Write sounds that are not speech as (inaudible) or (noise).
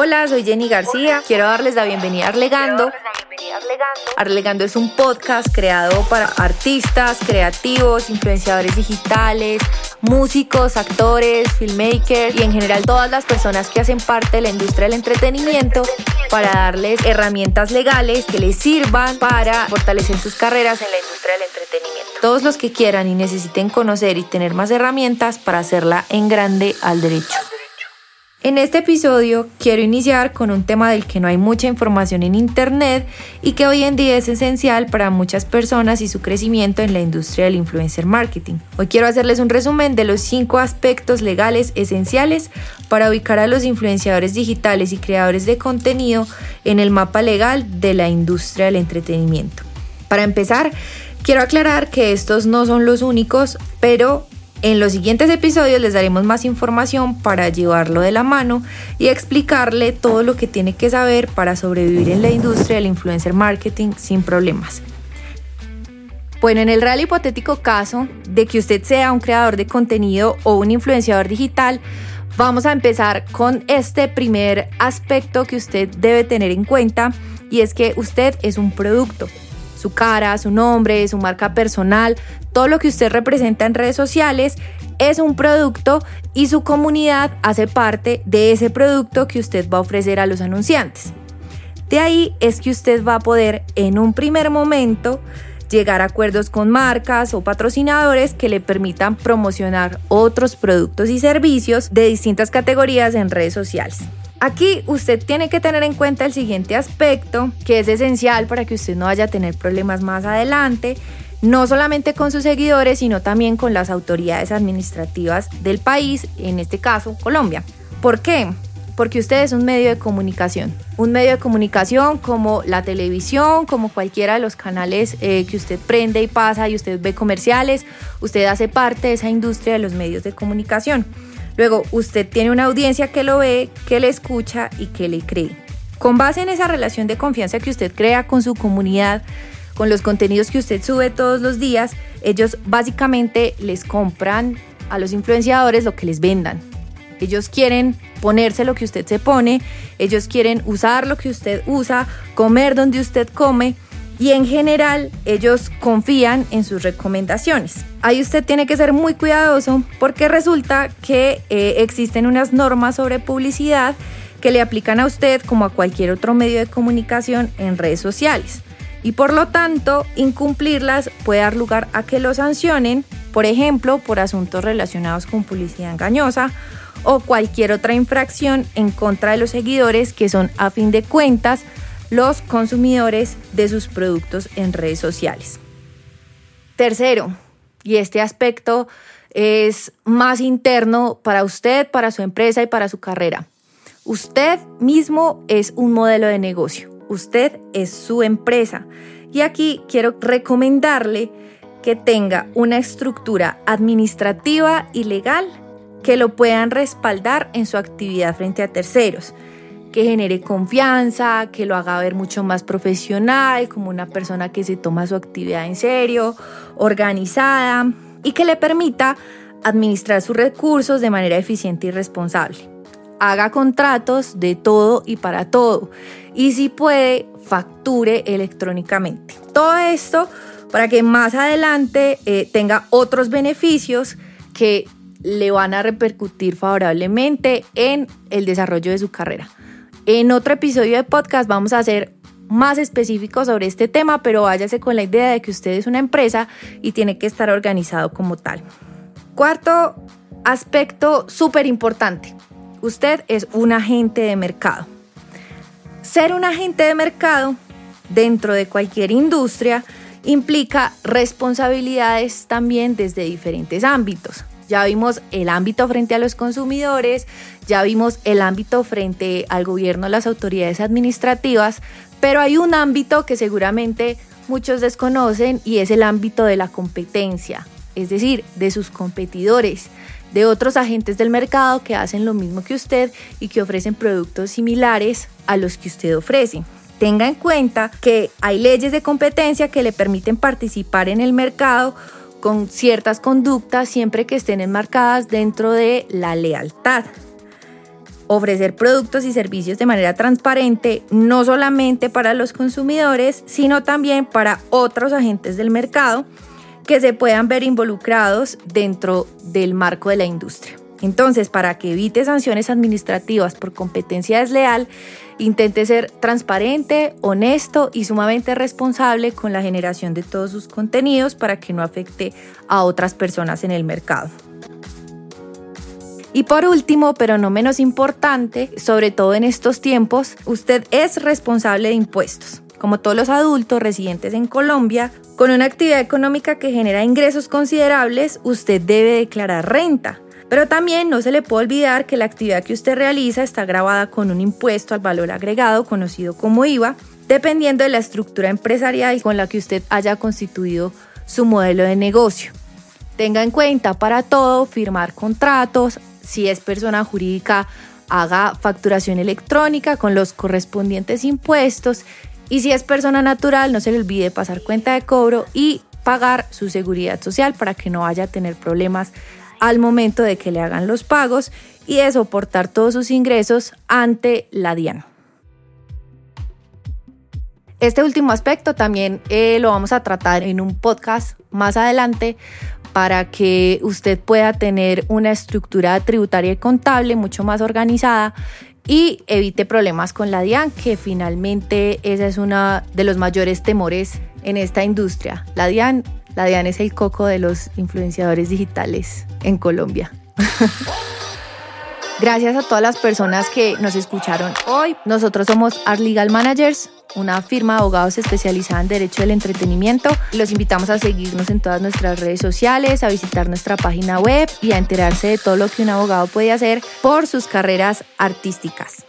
Hola, soy Jenny García. Quiero darles la bienvenida a Arlegando. Arlegando es un podcast creado para artistas, creativos, influenciadores digitales, músicos, actores, filmmakers y en general todas las personas que hacen parte de la industria del entretenimiento para darles herramientas legales que les sirvan para fortalecer sus carreras en la industria del entretenimiento. Todos los que quieran y necesiten conocer y tener más herramientas para hacerla en grande al derecho. En este episodio quiero iniciar con un tema del que no hay mucha información en Internet y que hoy en día es esencial para muchas personas y su crecimiento en la industria del influencer marketing. Hoy quiero hacerles un resumen de los cinco aspectos legales esenciales para ubicar a los influenciadores digitales y creadores de contenido en el mapa legal de la industria del entretenimiento. Para empezar, quiero aclarar que estos no son los únicos, pero en los siguientes episodios les daremos más información para llevarlo de la mano y explicarle todo lo que tiene que saber para sobrevivir en la industria del influencer marketing sin problemas. Bueno, en el real hipotético caso de que usted sea un creador de contenido o un influenciador digital, vamos a empezar con este primer aspecto que usted debe tener en cuenta y es que usted es un producto su cara, su nombre, su marca personal, todo lo que usted representa en redes sociales es un producto y su comunidad hace parte de ese producto que usted va a ofrecer a los anunciantes. De ahí es que usted va a poder en un primer momento llegar a acuerdos con marcas o patrocinadores que le permitan promocionar otros productos y servicios de distintas categorías en redes sociales. Aquí usted tiene que tener en cuenta el siguiente aspecto que es esencial para que usted no vaya a tener problemas más adelante, no solamente con sus seguidores, sino también con las autoridades administrativas del país, en este caso Colombia. ¿Por qué? Porque usted es un medio de comunicación, un medio de comunicación como la televisión, como cualquiera de los canales eh, que usted prende y pasa y usted ve comerciales, usted hace parte de esa industria de los medios de comunicación. Luego, usted tiene una audiencia que lo ve, que le escucha y que le cree. Con base en esa relación de confianza que usted crea con su comunidad, con los contenidos que usted sube todos los días, ellos básicamente les compran a los influenciadores lo que les vendan. Ellos quieren ponerse lo que usted se pone, ellos quieren usar lo que usted usa, comer donde usted come y en general ellos confían en sus recomendaciones. Ahí usted tiene que ser muy cuidadoso porque resulta que eh, existen unas normas sobre publicidad que le aplican a usted como a cualquier otro medio de comunicación en redes sociales. Y por lo tanto, incumplirlas puede dar lugar a que lo sancionen, por ejemplo, por asuntos relacionados con publicidad engañosa o cualquier otra infracción en contra de los seguidores que son a fin de cuentas los consumidores de sus productos en redes sociales. Tercero, y este aspecto es más interno para usted, para su empresa y para su carrera. Usted mismo es un modelo de negocio. Usted es su empresa. Y aquí quiero recomendarle que tenga una estructura administrativa y legal que lo puedan respaldar en su actividad frente a terceros que genere confianza, que lo haga ver mucho más profesional, como una persona que se toma su actividad en serio, organizada y que le permita administrar sus recursos de manera eficiente y responsable. Haga contratos de todo y para todo y si puede, facture electrónicamente. Todo esto para que más adelante eh, tenga otros beneficios que le van a repercutir favorablemente en el desarrollo de su carrera. En otro episodio de podcast vamos a ser más específicos sobre este tema, pero váyase con la idea de que usted es una empresa y tiene que estar organizado como tal. Cuarto aspecto súper importante. Usted es un agente de mercado. Ser un agente de mercado dentro de cualquier industria implica responsabilidades también desde diferentes ámbitos. Ya vimos el ámbito frente a los consumidores, ya vimos el ámbito frente al gobierno, las autoridades administrativas, pero hay un ámbito que seguramente muchos desconocen y es el ámbito de la competencia, es decir, de sus competidores, de otros agentes del mercado que hacen lo mismo que usted y que ofrecen productos similares a los que usted ofrece. Tenga en cuenta que hay leyes de competencia que le permiten participar en el mercado con ciertas conductas siempre que estén enmarcadas dentro de la lealtad. ofrecer productos y servicios de manera transparente, no solamente para los consumidores, sino también para otros agentes del mercado que se puedan ver involucrados dentro del marco de la industria. Entonces, para que evite sanciones administrativas por competencia desleal, intente ser transparente, honesto y sumamente responsable con la generación de todos sus contenidos para que no afecte a otras personas en el mercado. Y por último, pero no menos importante, sobre todo en estos tiempos, usted es responsable de impuestos. Como todos los adultos residentes en Colombia, con una actividad económica que genera ingresos considerables, usted debe declarar renta. Pero también no se le puede olvidar que la actividad que usted realiza está grabada con un impuesto al valor agregado conocido como IVA, dependiendo de la estructura empresarial con la que usted haya constituido su modelo de negocio. Tenga en cuenta para todo firmar contratos, si es persona jurídica, haga facturación electrónica con los correspondientes impuestos y si es persona natural, no se le olvide pasar cuenta de cobro y pagar su seguridad social para que no vaya a tener problemas al momento de que le hagan los pagos y de soportar todos sus ingresos ante la DIAN. Este último aspecto también eh, lo vamos a tratar en un podcast más adelante para que usted pueda tener una estructura tributaria y contable mucho más organizada y evite problemas con la DIAN, que finalmente esa es una de los mayores temores en esta industria. La DIAN la DIAN es el coco de los influenciadores digitales en Colombia. (laughs) Gracias a todas las personas que nos escucharon hoy. Nosotros somos Art Legal Managers, una firma de abogados especializada en derecho del entretenimiento. Los invitamos a seguirnos en todas nuestras redes sociales, a visitar nuestra página web y a enterarse de todo lo que un abogado puede hacer por sus carreras artísticas.